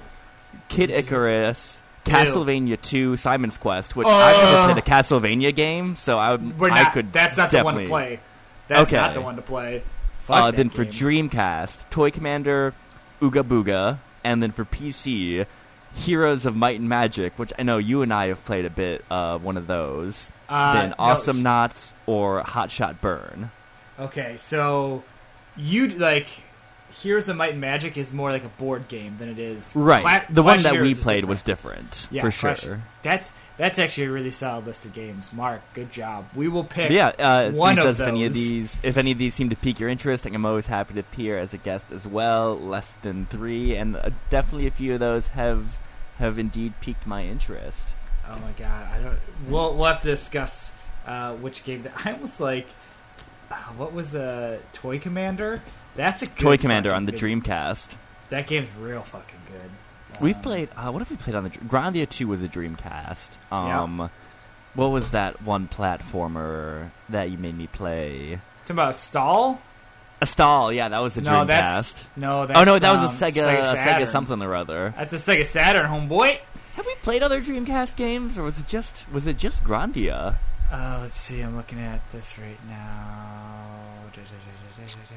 Kid Icarus. Castlevania 2, Simon's Quest, which I've never played a Castlevania game, so I would We're I not. could that's not the one to play. That's Okay. not the one to play. Fuck Uh, then for game. Dreamcast, Toy Commander, Ooga Booga, and then for PC, Heroes of Might and Magic, which I know you and I have played a bit of one of those. Uh, then no, Awesome Knots or Hot Shot Burn. Okay, so you like Heroes of Might and Magic is more like a board game than it is Right. Cla- the one that of we played different. was different, Yeah, for Clash- sure. That's that's actually a really solid list of games. Mark, good job. We will pick. But yeah, uh, one of says if any of these, if any of these seem to pique your interest, I'm always happy to appear as a guest as well. Less than three, and uh, definitely a few of those have have indeed piqued my interest. Oh my god, I don't. We'll we'll have to discuss uh, which game. That, I was like, uh, what was a uh, Toy Commander? That's a Toy Commander on the Dreamcast. That game's real fucking good. We've Um, played. Uh, what have we played on the Grandia Two? Was a Dreamcast. Um, what was that one platformer that you made me play? Talking about Astal? Astal. Yeah, that was the No, Dreamcast. that's no. That's, oh no, that was um, a Sega, a Sega Saturn. something or other. That's a Sega Saturn, homeboy. Have we played other Dreamcast games, or was it just was it just Grandia? Uh, let's see. I'm looking at this right now.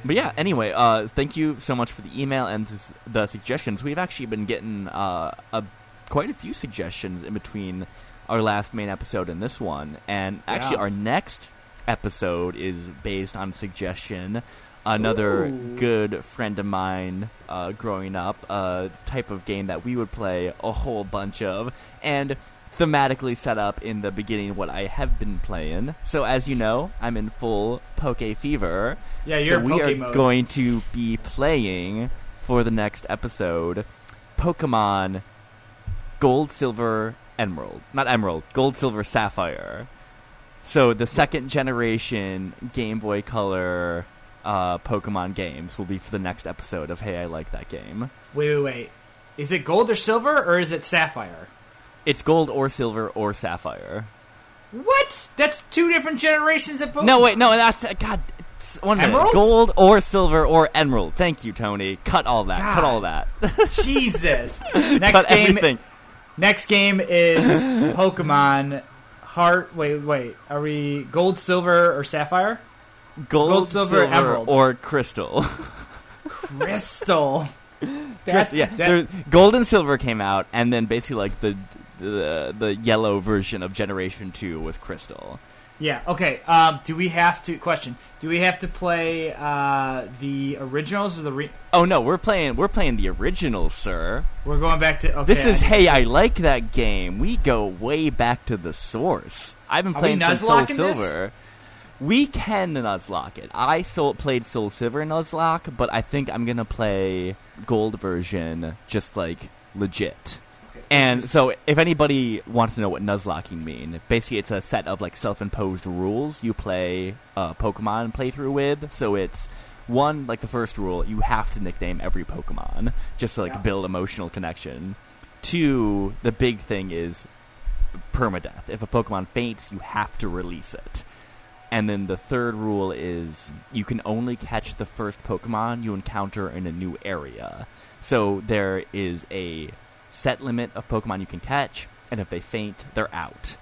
But yeah, anyway, uh, thank you so much for the email and the suggestions. We've actually been getting uh, a, quite a few suggestions in between our last main episode and this one. And actually, Yeah. our next episode is based on suggestion. Another Ooh. good friend of mine uh, growing up, a type of game that we would play a whole bunch of. And thematically set up in the beginning what I have been playing. So as you know, I'm in full Poke Fever. Yeah, so you're in we are mode. going to be playing for the next episode Pokemon Gold, Silver, Emerald. Not Emerald, Gold, Silver, Sapphire. So the second generation Game Boy Color uh, Pokemon games will be for the next episode of Hey, I Like That Game. Wait, wait, wait. Is it gold or silver or is it sapphire? It's gold or silver or sapphire. What? That's two different generations of Pokemon. No, wait, no, that's God. It's, one minute. Emerald? Gold or silver or emerald. Thank you, Tony. Cut all that. Cut all that. [LAUGHS] Jesus. [LAUGHS] Next Cut game. everything. Next game is [LAUGHS] Pokemon Heart. Wait, wait. Are we gold, silver, or sapphire? Gold, Gold, silver, emerald. or [LAUGHS] crystal. Crystal. That, yeah, that- gold and silver came out, and then basically like the the the yellow version of Generation Two was crystal. yeah. Okay. Um, do we have to? Question. Do we have to play uh, the originals or the? Re- Oh no, we're playing we're playing the original, sir. We're going back to. Okay, This is I- hey, I like that game. We go way back to the source. I've been Are playing since Soul Nuzlocking this? We can Nuzlocke it. I soul, played Soul Silver Nuzlocke, but I think I'm gonna play Gold version just like legit. And so, if anybody wants to know what Nuzlocking mean, basically it's a set of like self-imposed rules you play uh, Pokemon playthrough with. So it's one like the first rule, you have to nickname every Pokemon just to like Yeah. build emotional connection. Two, the big thing is permadeath. If a Pokemon faints, you have to release it. And then the third rule is you can only catch the first Pokemon you encounter in a new area. So there is a set limit of Pokemon you can catch, and if they faint, they're out.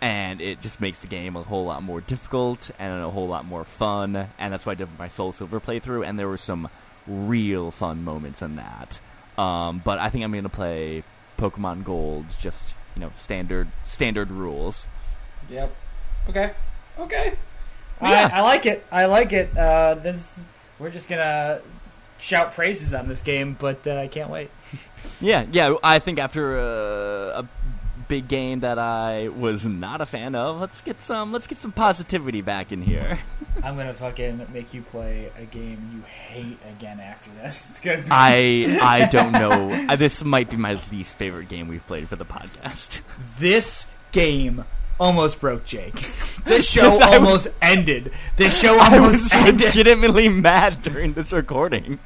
And it just makes the game a whole lot more difficult and a whole lot more fun. And that's why I did my Soul Silver playthrough, and there were some real fun moments in that. Um, but I think I'm going to play Pokemon Gold, just you know, standard standard rules. Yep. Okay. Okay. Yeah. I, I like it. I like it. Uh, this we're just gonna shout praises on this game, but uh, I can't wait. [LAUGHS] Yeah, yeah. I think after uh, a big game that I was not a fan of, let's get some let's get some positivity back in here. [LAUGHS] I'm gonna fucking make you play a game you hate again after this. [LAUGHS] It's gonna be. I I don't know. Uh, This might be my least favorite game we've played for the podcast. this game almost broke Jake. [LAUGHS] This show I was- almost ended. This show I was ended. legitimately mad during this recording.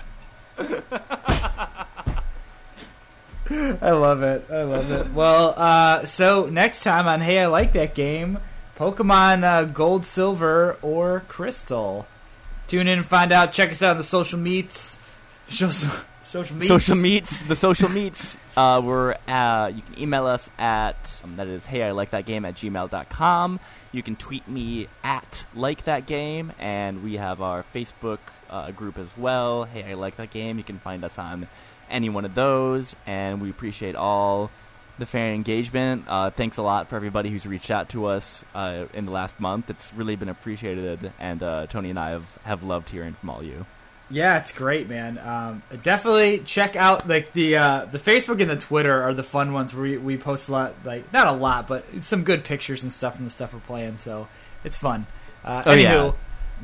I love it. I love it. Well, uh, so next time on Hey, I Like That Game, Pokemon uh, Gold, Silver, or Crystal. Tune in and find out. Check us out on the social meets. [LAUGHS] Social, social meets. Social meets, the social meets. Uh, we're uh, you can email us at um, that is hey I like that game at gmail.com. You can tweet me at like that game, and we have our Facebook uh, group as well. Hey I like that game. You can find us on any one of those, and we appreciate all the fan engagement. Uh, thanks a lot for everybody who's reached out to us uh, in the last month. It's really been appreciated, and uh, Tony and I have, have loved hearing from all you. Yeah, it's great, man. Um, definitely check out like the uh, the Facebook and the Twitter are the fun ones where we, we post a lot, like not a lot, but some good pictures and stuff from the stuff we're playing. So it's fun. Uh, Oh, anywho, yeah.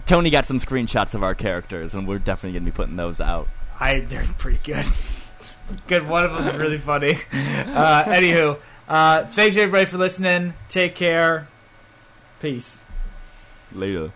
Tony got some screenshots of our characters, and we're definitely going to be putting those out. I they're pretty good. [LAUGHS] good. One of them is really funny. [LAUGHS] Uh, anywho, uh, thanks everybody for listening. Take care. Peace. Later.